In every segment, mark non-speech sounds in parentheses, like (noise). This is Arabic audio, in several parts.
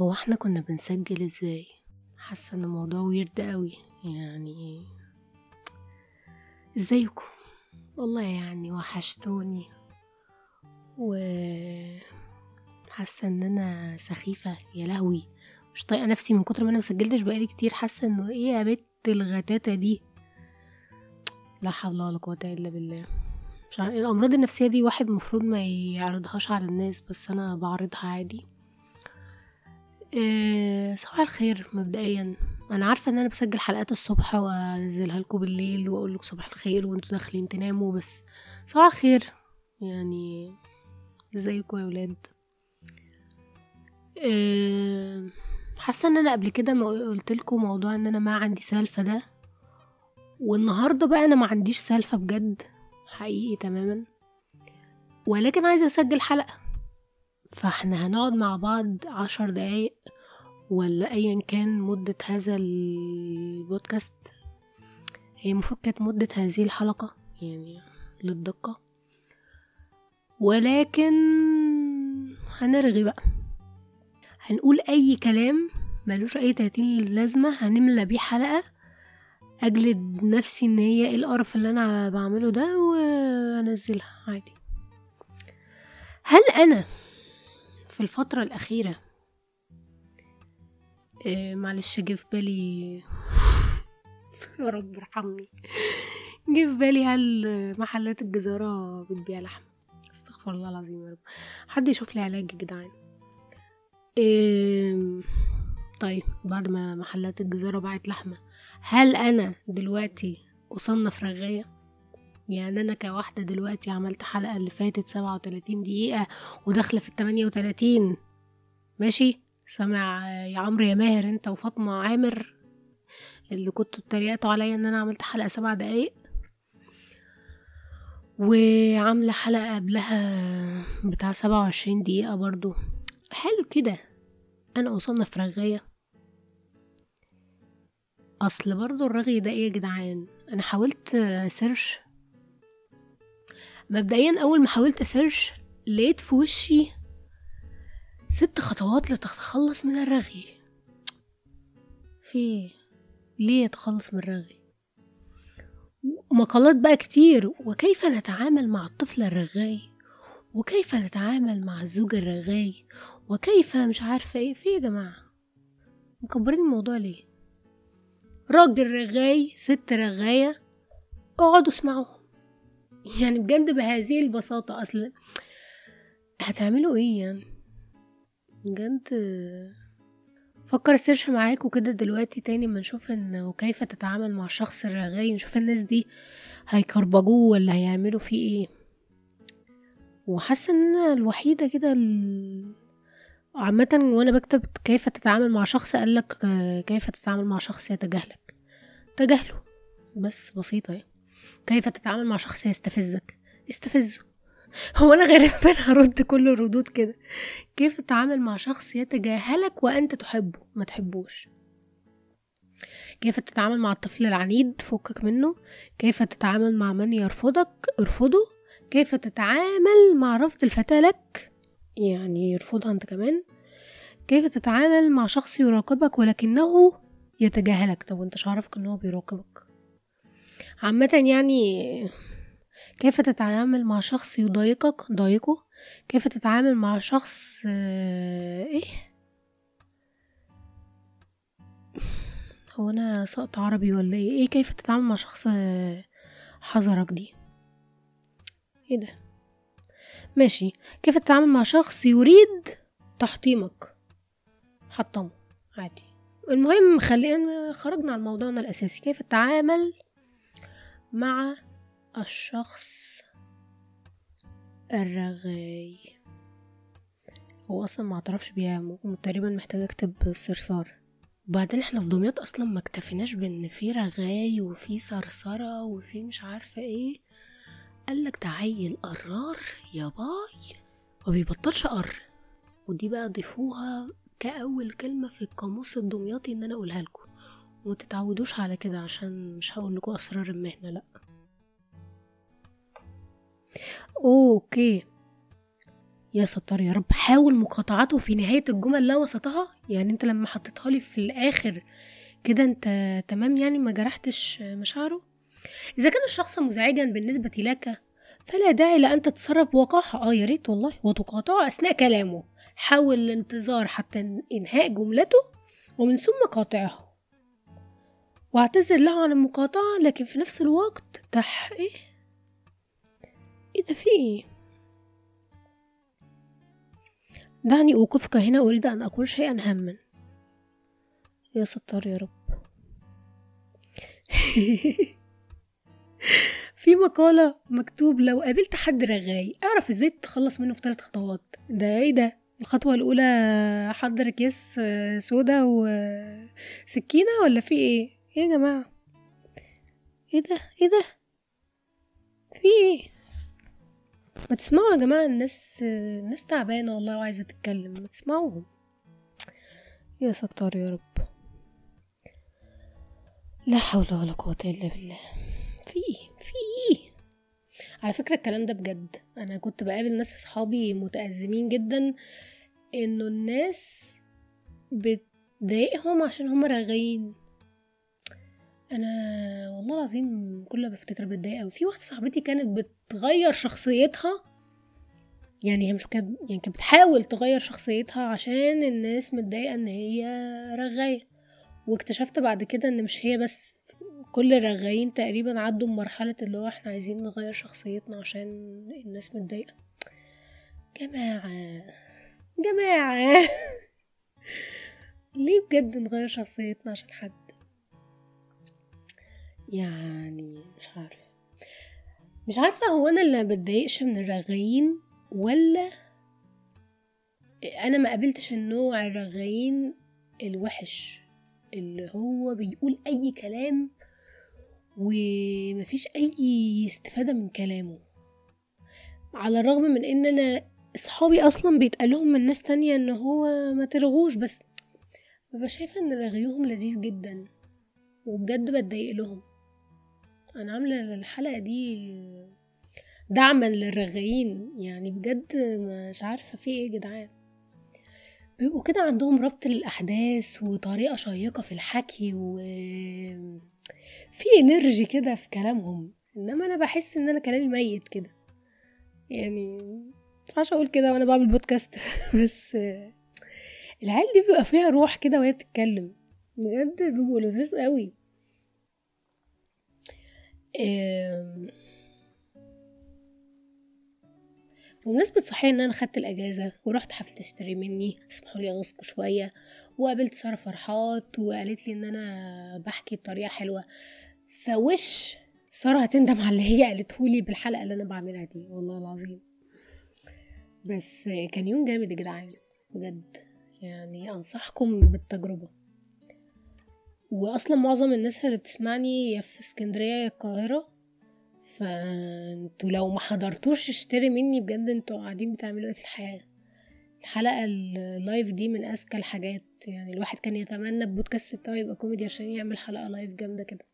هو إحنا كنا بنسجل إزاي؟ حاسة إن الموضوع ويرد قوي يعني إزيكم؟ والله يعني وحشتوني و حاسة ان أنا سخيفة يا لهوي مش طايقة نفسي من كتر ما أنا مسجلتش بقالي كتير حاسة إنه إيه يا بت الغتاتة دي؟ لا حول ولا قوة إلا بالله. مش عارف الأمراض النفسية دي واحد المفروض ما يعرضهاش على الناس بس أنا بعرضها عادي. إيه صباح الخير مبدئيا. أنا عارفة إن أنا بسجل حلقات الصبح وأنزلها لكم بالليل وأقول لكم صباح الخير وأنتوا داخلين تناموا بس صباح الخير. يعني إزيكم يا ولاد؟ إيه حاسة إن أنا قبل كده ما قلت لكم موضوع إن أنا ما عندي سالفة ده والنهاردة بقى أنا ما عنديش سالفة بجد حقيقي تماما. ولكن عايزة أسجل حلقة. فاحنا هنقعد مع بعض عشر دقايق ولا ايا كان مدة هذا البودكاست؟ هي المفروض كانت مدة هذه الحلقة يعني للدقة. ولكن هنرغي بقى. هنقول أي كلام ملوش أي تأتين لازمة هنملى بيه حلقة اجلد نفسي إن هي إيه القرف اللي أنا بعمله ده وأنزلها عادي. هل أنا في الفترة الأخيرة. إيه معلش جه في بالي. (laughs) يا رب ارحمني. جه في بالي هل محلات الجزارة بتبيع لحم؟ استغفر الله العظيم يا رب. حد يشوف لي علاج يا جدعان. إيه طيب بعد ما محلات الجزارة باعت لحمة هل أنا دلوقتي أصنف رغاية؟ يعني أنا كواحدة دلوقتي عملت حلقة اللي فاتت سبعة وتلاتين دقيقة وداخلة في التمانية وتلاتين. ماشي؟ سامع يا عمرو يا ماهر أنت وفاطمة عامر اللي كنتوا اتريقتوا عليا إن أنا عملت حلقة سبع دقايق. وعاملة حلقة قبلها بتاع سبعة وعشرين دقيقة برضو. هل كده. أنا اصنف رغاية. أصل برضو الرغي ده إيه يا جدعان؟ أنا حاولت search مبدئيا أول ما حاولت أ search لقيت في وشي ست خطوات لتتخلص من الرغي. في ليه يتخلص من الرغي؟ مقالات بقى كتير وكيف نتعامل مع الطفل الرغاي؟ وكيف نتعامل مع الزوج الرغاي؟ وكيف مش عارفة إيه؟ في يا جماعة؟ مكبرين الموضوع ليه؟ راجل رغاي ست رغاية اقعدوا اسمعوهم يعني بجد بهذه البساطة. أصل هتعملوا إيه يعني؟ بجد فكر سيرش معاكم كده دلوقتي تاني ما نشوف إن وكيف تتعامل مع الشخص الرغاي نشوف الناس دي هيكربجوه ولا هيعملوا فيه إيه. وحاسة إن أنا الوحيدة كده ال... عامة وأنا بكتب كيف تتعامل مع شخص قالك كيف تتعامل مع شخص يتجاهلك. تجاهله. بس بسيطة يعني. كيف تتعامل مع شخص يستفزك؟ استفزه. هو أنا غالبا هرد كل الردود كده. كيف تتعامل مع شخص يتجاهلك وأنت تحبه ما تحبوش؟ كيف تتعامل مع الطفل العنيد فكك منه؟ كيف تتعامل مع من يرفضك؟ ارفضه. كيف تتعامل مع رفض الفتاة لك؟ يعني يرفضها أنت كمان. كيف تتعامل مع شخص يراقبك ولكنه يتجاهلك؟ طب وأنت عارفك إن هو بيراقبك؟ عامة يعني كيف تتعامل مع شخص يضايقك؟ ضايقه. كيف تتعامل مع شخص إيه؟ هو أنا سقط عربي ولا إيه؟ إيه كيف تتعامل مع شخص حذرك دي؟ إيه ده؟ ماشي. كيف تتعامل مع شخص يريد تحطيمك؟ حطمه. عادي. المهم خلينا خرجنا عن موضوعنا الأساسي. كيف تتعامل مع الشخص الرغاي. هو أصلا ما اعترفش بيها تقريبا محتاجة أكتب صرصار. وبعدين إحنا في دمياط أصلا ما اكتفيناش بإن في رغاي وفي صرصرة وفي مش عارفة إيه. قالك ده عيل أرار يا باي. ما بيبطلش قر. ودي بقى ضيفوها كأول كلمة في القاموس الدمياطي إن أنا أقولها لكم. وما تتعودوش على كده عشان مش هقول لكم أسرار المهنة لأ. okay. يا ستار يا رب. حاول مقاطعته في نهاية الجمل لا وسطها. يعني أنت لما حطيتها لي في الآخر كده أنت تمام يعني؟ ما جرحتش مشاعره؟ إذا كان الشخص مزعجا بالنسبة لك فلا داعي لأن تتصرف بوقاحة. آه يا ريت والله. وتقاطعه أثناء كلامه. حاول الانتظار حتى إنهاء جملته ومن ثم قاطعه. واعتذر له عن المقاطعة لكن في نفس الوقت تح إيه؟ إيه ده في إيه؟ دعني أوقفك هنا أريد أن أقول شيئا هاما. يا ستار يا رب. (laughs) في مقالة مكتوب لو قابلت حد رغاي أعرف إزاي تتخلص منه في ثلاث خطوات. ده إيه ده؟ الخطوة الأولى حضر أكياس سودا وسكينة ولا في إيه إيه؟ يا جماعة إيه ده؟ إيه ده؟ في إيه؟ ما تسمعوا يا جماعة الناس الناس تعبانة والله وعايزة تتكلم ما تسمعوهم. يا ستار يا رب. لا حول ولا قوة إلا بالله. في إيه؟ في إيه؟ على فكرة الكلام ده بجد. أنا كنت بقابل ناس أصحابي متأزمين جدا إنه الناس بتضايقهم عشان هم رغايين أنا والله العظيم كل ما بفتكر بتضايق قوي في واحدة صاحبتي كانت بتغير شخصيتها يعني هي مش كانت يعني كانت بتحاول تغير شخصيتها عشان الناس متضايقة إن هي رغاية. واكتشفت بعد كده إن مش هي بس كل الرغايين تقريبا عدوا بمرحلة اللي هو إحنا عايزين نغير شخصيتنا عشان الناس متضايقة. جماعة جماعة. (laughs) ليه بجد نغير شخصيتنا عشان حد؟ يعني مش عارفة. مش عارفة هو أنا اللي بتضايقش من الرغايين ولا أنا ما قابلتش النوع الرغايين الوحش اللي هو بيقول أي كلام ومفيش أي استفادة من كلامه. على الرغم من إن أنا أصحابي أصلا بيتقال لهم من ناس تانية إن هو ما ترغوش بس ببقى شايفة إن رغيهم لذيذ جدا وبجد بتضايق لهم. أنا عاملة الحلقة دي دعما للرغايين يعني بجد مش عارفة في إيه يا جدعان. بيبقوا كده عندهم ربط للأحداث وطريقة شيقة في الحكي و في انرجي كده في كلامهم. إنما أنا بحس إن أنا كلامي ميت كده. يعني مينفعش أقول كده وأنا بعمل بودكاست (laughs) بس العيال دي بيبقى فيها روح كده وهي بتتكلم. بجد بيبقوا لذيذ قوي. بمناسبة صحيح إن أنا خدت الأجازة ورحت حفلة اشتري مني اسمحوا لي اغصكوا شوية وقابلت سارة فرحات وقالت لي إن أنا بحكي بطريقة حلوة. فوش سارة هتندم على اللي هي قالته لي بالحلقة اللي أنا بعملها دي والله العظيم. بس كان يوم جامد يا جدعان بجد. يعني أنصحكم بالتجربة. واصلا معظم الناس اللي بتسمعني يا في اسكندرية يا القاهرة. فأنتوا لو ما حضرتوش اشتروا مني بجد أنتوا قاعدين بتعملوا إيه في الحياة؟ الحلقة ال live دي من أذكى الحاجات. يعني الواحد كان يتمنى البودكاست بتاعه يبقى كوميدي عشان يعمل حلقة live جامدة كده.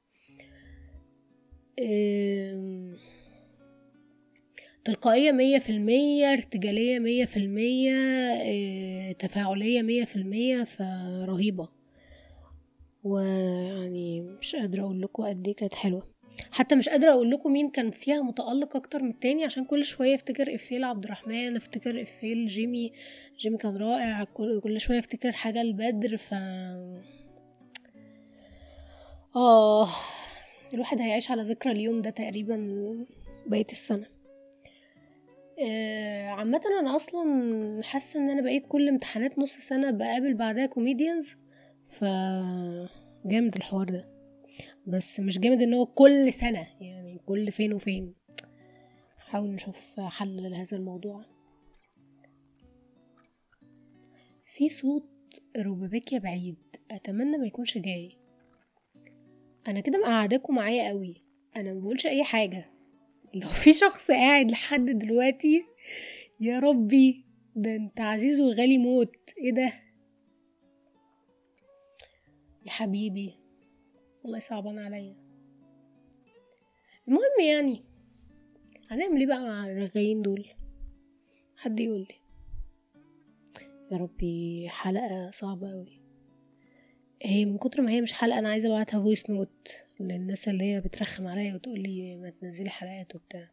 تلقائية مية في المية ارتجالية مية في المية تفاعلية مية في المية فرهيبة. ويعني مش قادرة أقول لكم قد إيه كانت حلوة. حتى مش قادرة أقول لكم مين كان فيها متألق أكتر من التاني عشان كل شوية أفتكر إفيه لعبد الرحمن أفتكر إفيه لجيمي. جيمي كان رائع كل شوية أفتكر حاجة لبدر ف آه الواحد هيعيش على ذكرى اليوم ده تقريبا بقية السنة. آه عامة أنا أصلا حاسة إن أنا بقيت كل امتحانات نص سنة بقابل بعدها كوميديانز ف جامد الحوار ده. بس مش جامد إن هو كل سنة يعني كل فين وفين. حاول نشوف حل لهذا الموضوع. في صوت ربابيكيا بعيد أتمنى ما يكونش جاي. أنا كده مقعداكم معايا قوي أنا ما بقولش أي حاجة. لو في شخص قاعد لحد دلوقتي يا ربي ده أنت عزيز وغالي موت. إيه ده؟ حبيبي. والله صعبان عليا. المهم يعني هنعمل إيه بقى مع الرغايين دول؟ حد يقول لي. يا ربي حلقة صعبة أوي. هي من كتر ما هي مش حلقة أنا عايزة أبعتها voice note للناس اللي هي بترخم عليا وتقول لي ما تنزلي حلقات وبتاع.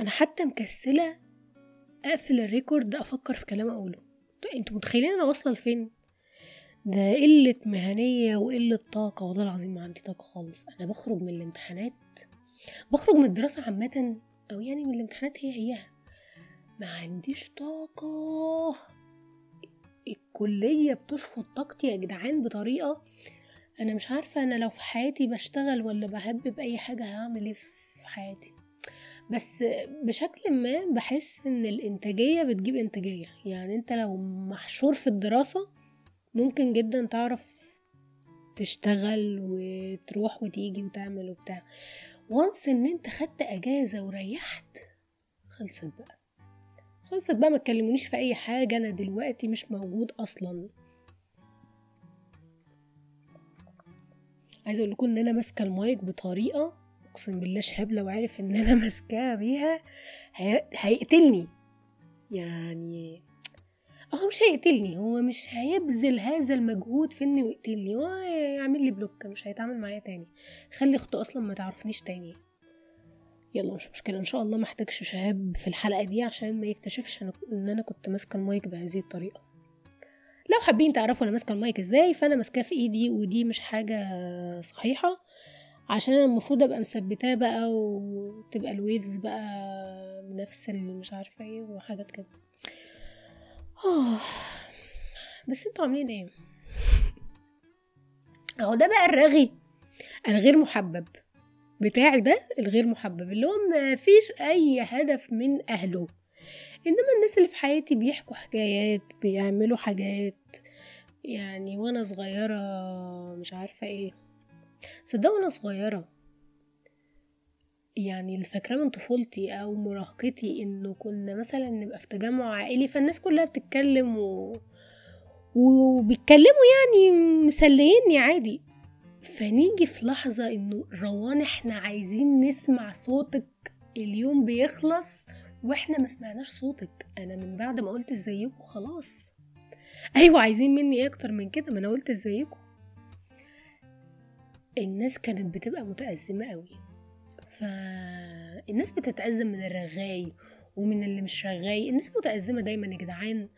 أنا حتى مكسلة أقفل ال record أفكر في كلام أقوله. أنتوا متخيلين أنا واصلة لفين؟ ده قلة مهنية وقلة طاقة والله العظيم ما عندي طاقة خالص. أنا بخرج من الامتحانات بخرج من الدراسة عامة أو يعني من الامتحانات هي هيها. ما عنديش طاقة. الكلية بتشفط طاقتي يا جدعان بطريقة أنا مش عارفة أنا لو في حياتي بشتغل ولا بهبب أي حاجة هعمل إيه في حياتي. بس بشكل ما بحس إن الإنتاجية بتجيب إنتاجية. يعني أنت لو محشور في الدراسة ممكن جدا تعرف تشتغل وتروح وتيجي وتعمل وبتاع. وانس إن أنت خدت أجازة وريحت خلصت بقى. خلصت بقى ما تكلمونيش في أي حاجة أنا دلوقتي مش موجود أصلا. عايزه أقول لكم إن أنا ماسكة المايك بطريقة أقسم بالله شهاب لو عرف إن أنا (laughs) ماسكاها بيها هي... هيقتلني. يعني هو مش هيقتلني هو مش هيبذل هذا المجهود في إنه يقتلني هو يعمل لي block مش هيتعامل معايا تاني. خلي أخته أصلا ما تعرفنيش تاني. يلا مش مشكلة إن شاء الله محتاجش شهاب في الحلقة دي عشان ما يكتشفش إن أنا كنت ماسكة المايك بهذه الطريقة. لو حابين تعرفوا أنا ماسكة المايك إزاي فأنا ماسكاه في إيدي ودي مش حاجة صحيحة. عشان أنا المفروض أبقى مثبتاه بقى وتبقى ال waves بقى بنفس مش عارفة إيه وحاجات كده. آه. بس أنتوا عاملين إيه؟ (laughs) أهو ده بقى الرغي الغير محبب. بتاعي ده الغير محبب اللي هو ما فيش أي هدف من أهله. إنما الناس اللي في حياتي بيحكوا حكايات بيعملوا حاجات. يعني وأنا صغيرة مش عارفة إيه. صدقوا وأنا صغيرة. يعني اللي فاكراه من طفولتي أو مراهقتي إنه كنا مثلا نبقى في تجمع عائلي فالناس كلها بتتكلم و... وبيتكلموا يعني مسليني عادي. فنيجي في لحظة إنه روان إحنا عايزين نسمع صوتك اليوم بيخلص وإحنا ما سمعناش صوتك. أنا من بعد ما قلت إزيكم خلاص. أيوه عايزين مني إيه أكتر من كده؟ ما أنا قلت إزيكم. الناس كانت بتبقى متأزمة قوي فالناس بتتأزم من الرغاي ومن اللي مش رغاي. الناس متأزمة دايما يا جدعان.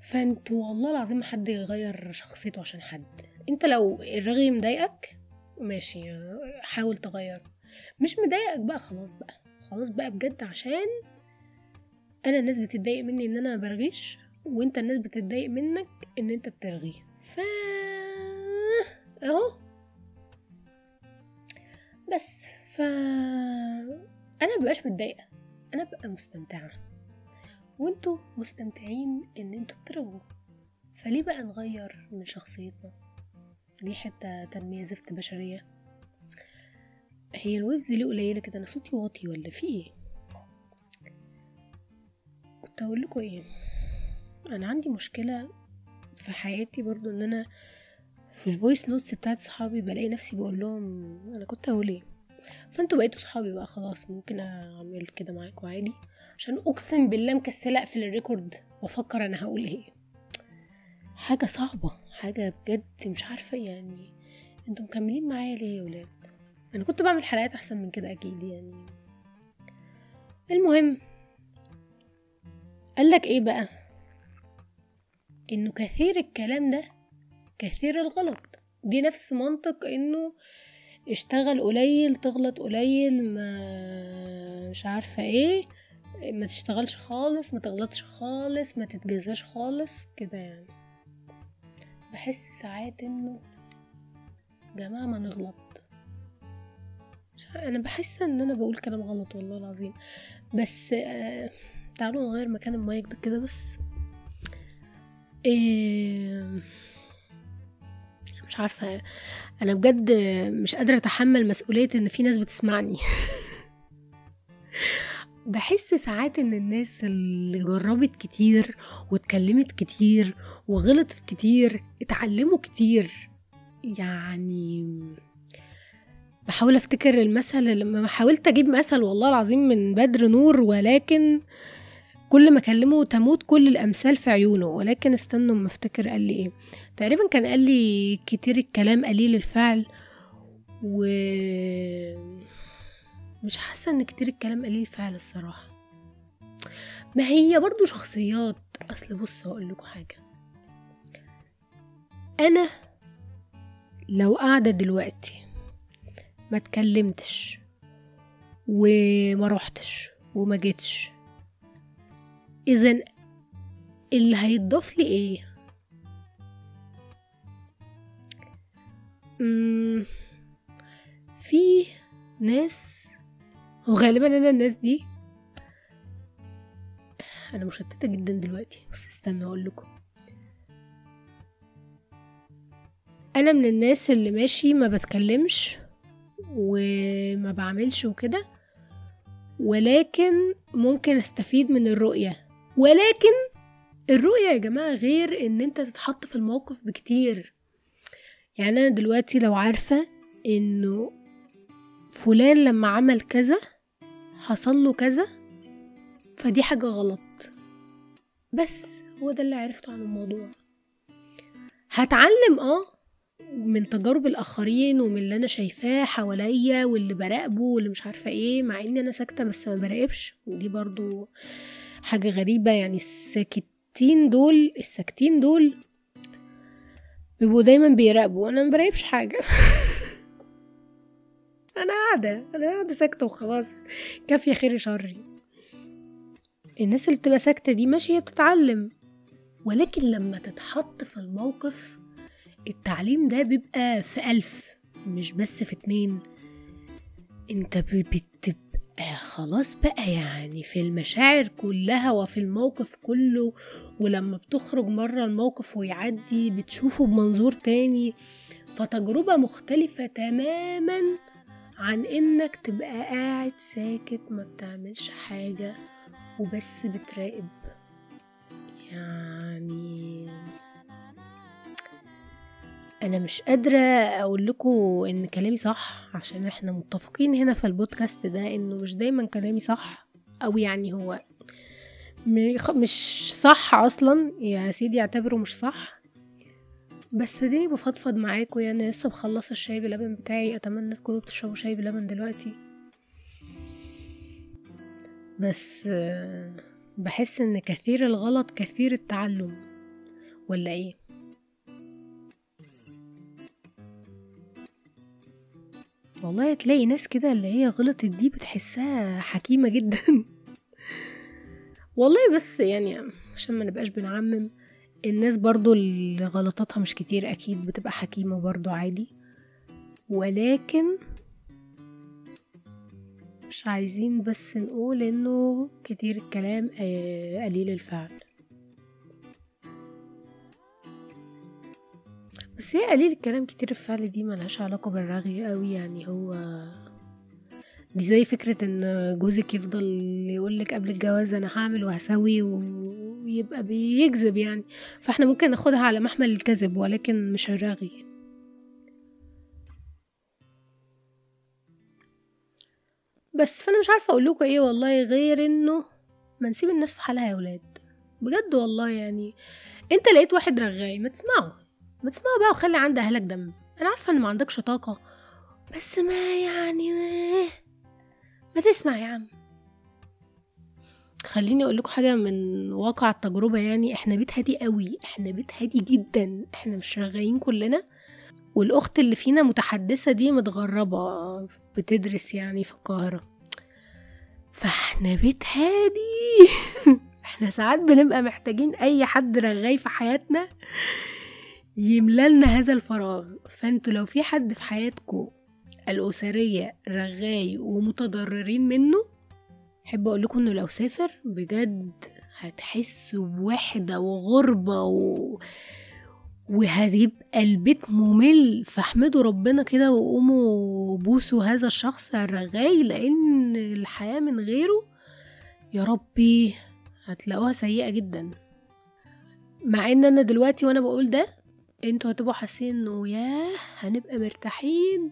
فانتوا والله العظيم حد يغير شخصيته عشان حد. انت لو الرغي مضايقك ماشي حاول تغيره. مش مضايقك بقى خلاص بقى. خلاص بقى بجد عشان أنا الناس بتتضايق مني إن أنا برغيش وأنت الناس بتتضايق منك إن أنت بترغي. ف أهو. بس ف أنا مبقاش متضايقة. أنا ببقى مستمتعة. وأنتوا مستمتعين إن أنتوا بترغوا فليه بقى نغير من شخصيتنا؟ دي حتة تنمية زفت بشرية؟ هي الويفز ليه قليلة كده؟ أنا صوتي واطي ولا في إيه؟ كنت أقول لكم إيه؟ أنا عندي مشكلة في حياتي برضو إن أنا في ال voice notes بتاعت صحابي بلاقي نفسي بقول لهم أنا كنت هقول إيه؟ فأنتوا بقيتوا صحابي بقى خلاص ممكن أعمل كده معاكم عادي. عشان أقسم بالله مكسلة أقفل ال record وأفكر أنا هقول إيه. حاجة صعبة حاجة بجد مش عارفة يعني أنتوا مكملين معايا ليه يا ولاد؟ أنا كنت بعمل حلقات أحسن من كده أكيد يعني. المهم قالك إيه بقى؟ إنه كثير الكلام ده كثير الغلط. دي نفس منطق إنه اشتغل قليل تغلط قليل ما مش عارفة إيه ما تشتغلش خالص ما تغلطش خالص ما تتجزاش خالص كده يعني. بحس ساعات إنه جماعة ما نغلط. مش أنا بحس إن أنا بقول كلام غلط والله العظيم. بس آه تعالوا نغير مكان المايك ده كده بس. إيه مش عارفة أنا بجد مش قادرة أتحمل مسؤولية إن في ناس بتسمعني. (laughs) بحس ساعات إن الناس اللي جربت كتير واتكلمت كتير وغلطت كتير اتعلموا كتير. يعني بحاول أفتكر المثل لما حاولت أجيب مثل والله العظيم من بدر نور ولكن كل ما أكلمه تموت كل الأمثال في عيونه. ولكن استنوا ما أفتكر قال لي إيه؟ تقريبا كان قال لي كتير الكلام قليل الفعل و مش حاسة إن كتير الكلام قليل الفعل الصراحة. ما هي برضو شخصيات أصل بص هقول لكم حاجة. أنا لو قاعدة دلوقتي ما اتكلمتش وما روحتش وما جيتش اذا اللي هيتضاف لي مم، في ناس وغالبا أنا الناس دي. أنا مشتتة جدا دلوقتي. بس استنى أقول لكم. أنا من الناس اللي ماشي ما بتكلمش وما بعملش وكده ولكن ممكن أستفيد من الرؤية. ولكن الرؤية يا جماعة غير إن أنت تتحط في الموقف بكتير. يعني أنا دلوقتي لو عارفة إنه فلان لما عمل كذا حصل له كذا فدي حاجة غلط. بس هو ده اللي عرفته عن الموضوع. هتعلم آه من تجارب الآخرين ومن اللي أنا شايفاه حواليا واللي براقبه واللي مش عارفة إيه مع إني أنا ساكتة بس ما براقبش. ودي برضو حاجة غريبة يعني الساكتين دول الساكتين دول بيبقوا دايما بيراقبوا. أنا ما براقبش حاجة. (laughs) أنا قاعدة أنا قاعدة ساكتة وخلاص. كافية خير شري. الناس اللي بتبقى ساكتة دي ماشيه بتتعلم. ولكن لما تتحط في الموقف التعليم ده بيبقى في ألف مش بس في اتنين. أنت ب- بتبقى خلاص بقى يعني في المشاعر كلها وفي الموقف كله ولما بتخرج مرة الموقف ويعدي بتشوفه بمنظور تاني. فتجربة مختلفة تماما عن إنك تبقى قاعد ساكت ما بتعملش حاجة وبس بتراقب. أنا مش قادرة أقول لكم إن كلامي صح عشان إحنا متفقين هنا في البودكاست ده إنه مش دايما كلامي صح أو يعني هو مش صح أصلا يا سيدي اعتبره مش صح. بس اديني بفضفض معاكم يعني لسه مخلصة الشاي بلبن بتاعي أتمنى تكونوا بتشربوا شاي بلبن دلوقتي. بس بحس إن كثير الغلط كثير التعلم ولا إيه؟ والله تلاقي ناس كده اللي هي غلطت دي بتحسها حكيمة جدا. (laughs) والله بس يعني عشان ما نبقاش بنعمم الناس برضو اللي غلطاتها مش كتير أكيد بتبقى حكيمة برضو عادي. ولكن مش عايزين بس نقول إنه كتير الكلام آه، قليل الفعل. بس هي قليل الكلام كتير الفعل دي ملهاش علاقة بالرغي قوي يعني هو دي زي فكرة إن جوزك يفضل يقولك قبل الجواز أنا هعمل وهسوي ويبقى بيكذب يعني. فإحنا ممكن ناخدها على محمل الكذب ولكن مش الرغي. بس فأنا مش عارفة أقول لكم إيه والله غير إنه ما نسيب الناس في حالها يا ولاد. بجد والله يعني أنت لقيت واحد رغاي ما تسمعه. ما تسمعه بقى وخلي عند أهلك دم. أنا عارفة ان ما عندكش طاقة. بس ما يعني ما, ما تسمع يا عم. خليني أقول لكم حاجة من واقع التجربة يعني إحنا بيت هادي قوي إحنا بيت هادي جدا. إحنا مش رغايين كلنا. والأخت اللي فينا متحدثة دي متغربة بتدرس يعني في القاهرة. فإحنا بيت هادي. (laughs) إحنا ساعات بنبقى محتاجين أي حد رغاي في حياتنا. يملالنا هذا الفراغ. فأنتوا لو في حد في حياتكم الأسرية رغاي ومتضررين منه أحب أقول لكم إنه لو سافر بجد هتحسوا بوحدة وغربة و... وهيبقى البيت ممل. فاحمدوا ربنا كده وقوموا بوسوا هذا الشخص الرغاي لأن الحياة من غيره يا ربي هتلاقوها سيئة جدا. مع إن أنا دلوقتي وأنا بقول ده أنتوا هتبقوا حاسين انه ياه هنبقى مرتاحين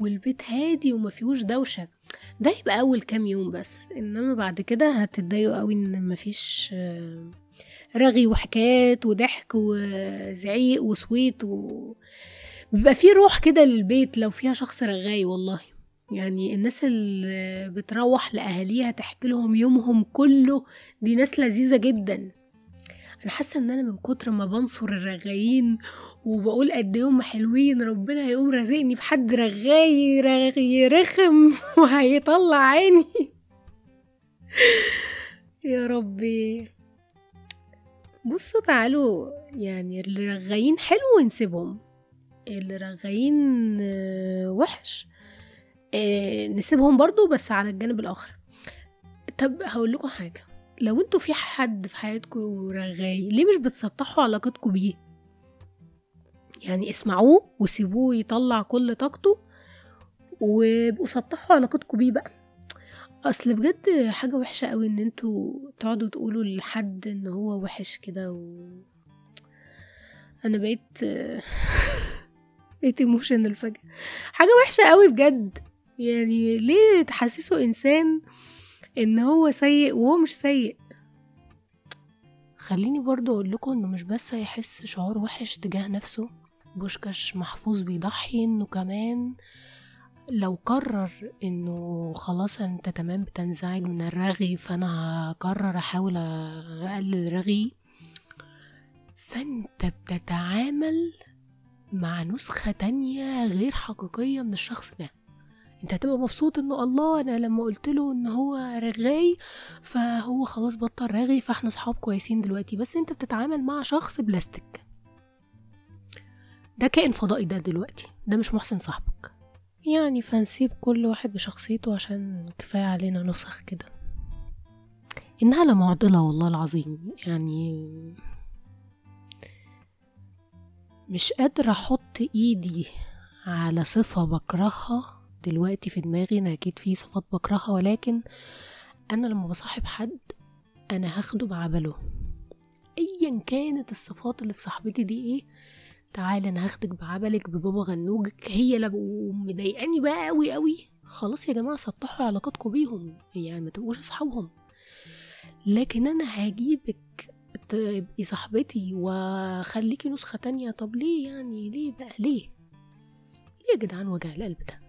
والبيت هادي وما فيهوش دوشة. ده يبقى أول كام يوم بس إنما بعد كده هتتضايقوا قوي إن مفيش آه، رغي وحكايات وضحك وزعيق وصويت و... بيبقى في روح كده للبيت لو فيها شخص رغاي والله. يعني الناس اللي بتروح لأهاليها تحكي لهم يومهم كله دي ناس لذيذة جدا. أنا حاسة إن أنا من كتر ما بنصر الرغايين وبقول قد إيه حلوين ربنا هيقوم رازقني بحد رغاي رغي رخم (laughs) وهيطلع عيني. (laughs) يا ربي. بصوا تعالوا يعني اللي رغايين حلو نسيبهم اللي رغايين آه، وحش. آه، نسيبهم برضو بس على الجانب الآخر. طب هقول لكم حاجة. لو أنتوا في حد في حياتكم رغاي ليه مش بتسطحوا علاقتكم بيه؟ يعني اسمعوه وسيبوه يطلع كل طاقته وابقوا سطحوا علاقتكم بيه بقى. اصل بجد حاجة وحشة قوي ان أنتوا تقعدوا تقولوا لحد ان هو وحش كده و أنا بقيت (laughs) بقيت ايموشنال فجأة. حاجة وحشة قوي بجد. يعني ليه تحسسوا انسان إن هو سيء وهو مش سيء. خليني برضو أقول لكم إنه مش بس هيحس شعور وحش تجاه نفسه بوشكاش محفوظ بيضحي إنه كمان لو قرر إنه خلاص أنت تمام بتنزعج من الرغي فأنا هقرر أحاول أقلل رغي فأنت بتتعامل مع نسخة تانية غير حقيقية من الشخص ده. انت هتبقى مبسوط انه الله أنا لما قلت له ان هو رغاي فهو خلاص بطل رغي فاحنا صحاب كويسين دلوقتي. بس انت بتتعامل مع شخص بلاستيك. ده كائن فضائي ده دلوقتي. ده مش محسن صاحبك. يعني فنسيب كل واحد بشخصيته عشان كفاية علينا نسخ كده. إنها لمعضلة والله العظيم. يعني مش قادرة أحط إيدي على صفة بكرهها. دلوقتي في دماغي أنا أكيد في صفات بكرهها ولكن أنا لما بصاحب حد أنا هاخده بعبله أيا كانت الصفات اللي في صاحبتي دي إيه تعالى أنا هاخدك بعبلك ببابا غنوجك هي لو مضايقاني بقى قوي قوي خلاص يا جماعة سطحوا علاقتكم بيهم. يعني ما تبقوش أصحابهم. لكن أنا هجيبك تبقي صاحبتي واخليكي نسخة تانية. طب ليه يعني؟ ليه بقى؟ ليه؟ ليه يا جدعان وجع القلب ده؟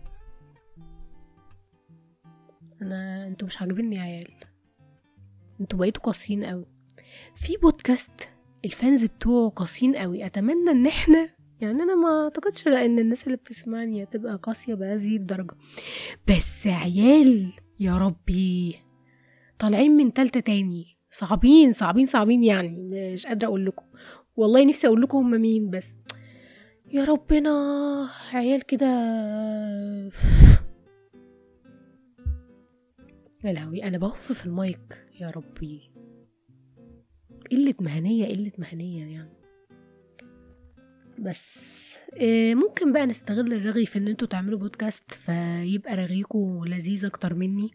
أنا أنتوا مش عاجبيني يا عيال. أنتوا بقيتوا قاسيين قوي. في بودكاست الفانز بتوعه قاسيين قوي. أتمنى إن إحنا يعني أنا ما أعتقدش لأن الناس اللي بتسمعني هتبقى قاسية بهذه الدرجة. بس عيال يا ربي. طالعين من تالتة تاني. صعبين صعبين صعبين يعني. مش قادرة أقول لكم. والله نفسي أقول لكم هم مين بس يا ربنا. عيال كده. يا لهوي أنا بهف في المايك يا ربي. قلة مهنية قلة مهنية يعني. بس آه، ممكن بقى نستغل الرغي في إن أنتوا تعملوا بودكاست فيبقى رغيكوا لذيذ أكتر مني.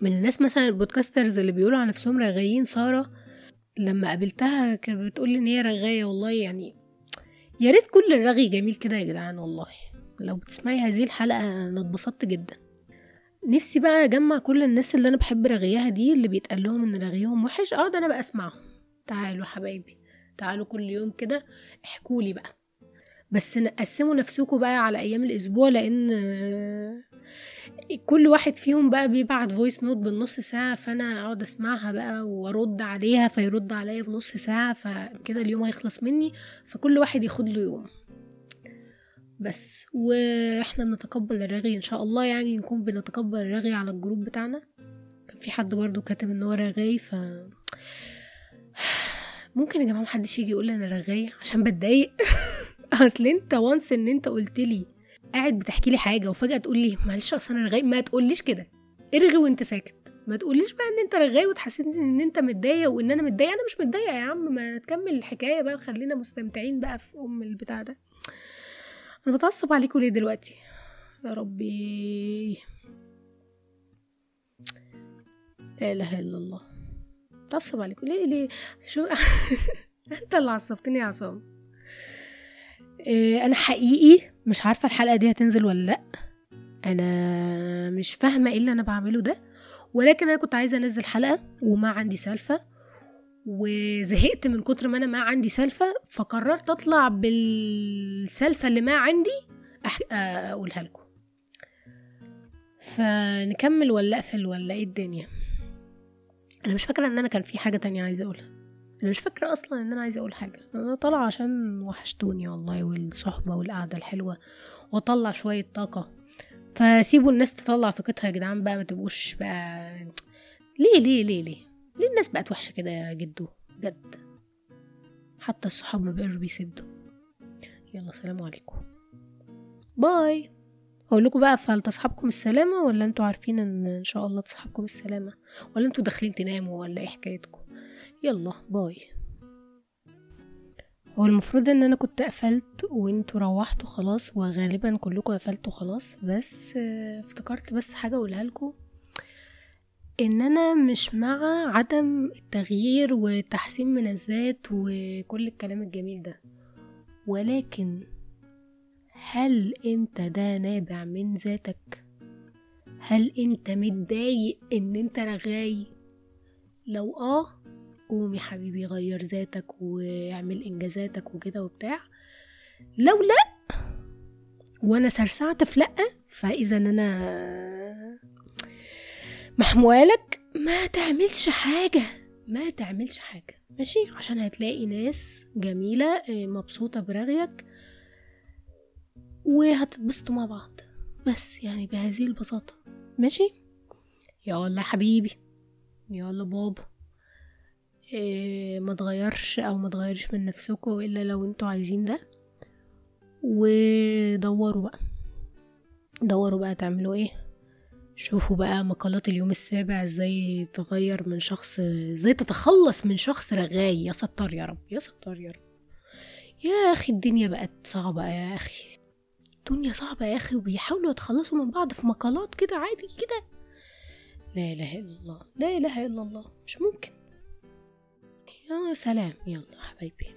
من الناس مثلا البودكاسترز اللي بيقولوا على نفسهم رغايين سارة لما قابلتها كانت بتقول إن هي رغاية والله يعني. يا ريت كل الرغي جميل كده يا جدعان والله. لو بتسمعي هذه الحلقة أنا اتبسطت جدا. نفسي بقى أجمع كل الناس اللي أنا بحب رغيها دي اللي بيتقال لهم إن رغيهم وحش آه ده أنا بقى اسمعهم تعالوا حبايبي تعالوا كل يوم كده احكولي بقى. بس قسموا نفسكم بقى على أيام الأسبوع لأن كل واحد فيهم بقى بيبعت voice note بالنص ساعة فأنا أقعد أسمعها بقى وأرد عليها فيرد عليا في نص ساعة فكده اليوم هيخلص مني فكل واحد ياخد له يوم. بس وإحنا بنتقبل الرغي إن شاء الله يعني نكون بنتقبل الرغي على ال group بتاعنا. كان في حد برضو كاتب إن هو رغاي ف (sighs) ممكن يا جماعة محدش يجي يقول أنا رغاي؟ عشان بتضايق. (laughs) أصل أنت once إن أنت قلت لي قاعد بتحكي لي حاجة وفجأة تقول لي معلش أصل أنا رغاي ما تقوليش كده. ارغي وأنت ساكت. ما تقوليش بقى إن أنت رغاي وتحسسني إن أنت متضايق وإن أنا متضايق. أنا مش متضايقة يا عم ما تكمل الحكاية بقى وخلينا مستمتعين بقى في أم البتاع ده. أنا بتعصب عليكم ليه دلوقتي؟ يا ربي. لا إله إلا الله. بتعصب عليكم ليه ليه؟ شو؟ (laughs) أنت اللي عصبتني يا عصام. إيه أنا حقيقي مش عارفة الحلقة دي هتنزل ولا لأ. أنا مش فاهمة إيه اللي أنا بعمله ده. ولكن أنا كنت عايزة أنزل حلقة وما عندي سالفة. وزهقت من كتر ما أنا ما عندي سالفة فقررت أطلع بالسالفة اللي ما عندي أح... أقولها لكم. فنكمل ولا أقفل ولا إيه الدنيا؟ أنا مش فاكرة إن أنا كان في حاجة تانية عايزة أقولها. أنا مش فاكرة أصلا إن أنا عايزة أقول حاجة. أنا طالعة عشان وحشتوني والله والصحبة والقعدة الحلوة وأطلع شوية طاقة. فسيبوا الناس تطلع طاقتها يا جدعان بقى ما تبقوش بقى ليه ليه ليه ليه؟ ليه الناس بقت وحشة كده يا جدو؟ بجد. حتى الصحاب ما بقاش بيسدوا. يلا سلام عليكم. باي. أقول لكم بقى فهل تصحبكم السلامة ولا أنتوا عارفين إن إن شاء الله تصحبكم السلامة؟ ولا أنتوا داخلين تناموا ولا إيه حكايتكم؟ يلا باي. هو المفروض إن أنا كنت قفلت وانتوا روحتوا خلاص وغالبا كلكم قفلتوا خلاص بس افتكرت بس حاجة أقولها لكم. إن أنا مش مع عدم التغيير وتحسين من الذات وكل الكلام الجميل ده. ولكن هل أنت ده نابع من ذاتك؟ هل أنت متضايق إن أنت رغاي؟ لو آه قوم يا حبيبي غير ذاتك واعمل إنجازاتك وكده وبتاع. لو لأ وأنا سرسعت في لأ فإذا أنا محموالك؟ ما تعملش حاجة. ما تعملش حاجة. ماشي؟ عشان هتلاقي ناس جميلة مبسوطة برغيك وهتتبسطوا مع بعض. بس يعني بهذه البساطة. ماشي؟ يلا حبيبي. يلا بابا. إيه ما تغيرش أو ما تغيرش من نفسكم إلا لو أنتوا عايزين ده. ودوروا بقى. دوروا بقى تعملوا إيه؟ شوفوا بقى مقالات اليوم السابع إزاي تغير من شخص إزاي تتخلص من شخص رغاي. يا ستار يا رب يا ستار يا رب. يا أخي الدنيا بقت صعبة يا أخي. الدنيا صعبة يا أخي وبيحاولوا يتخلصوا من بعض في مقالات كده عادي كده. لا إله إلا الله لا إله إلا الله مش ممكن. يا سلام يلا حبايبي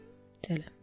سلام.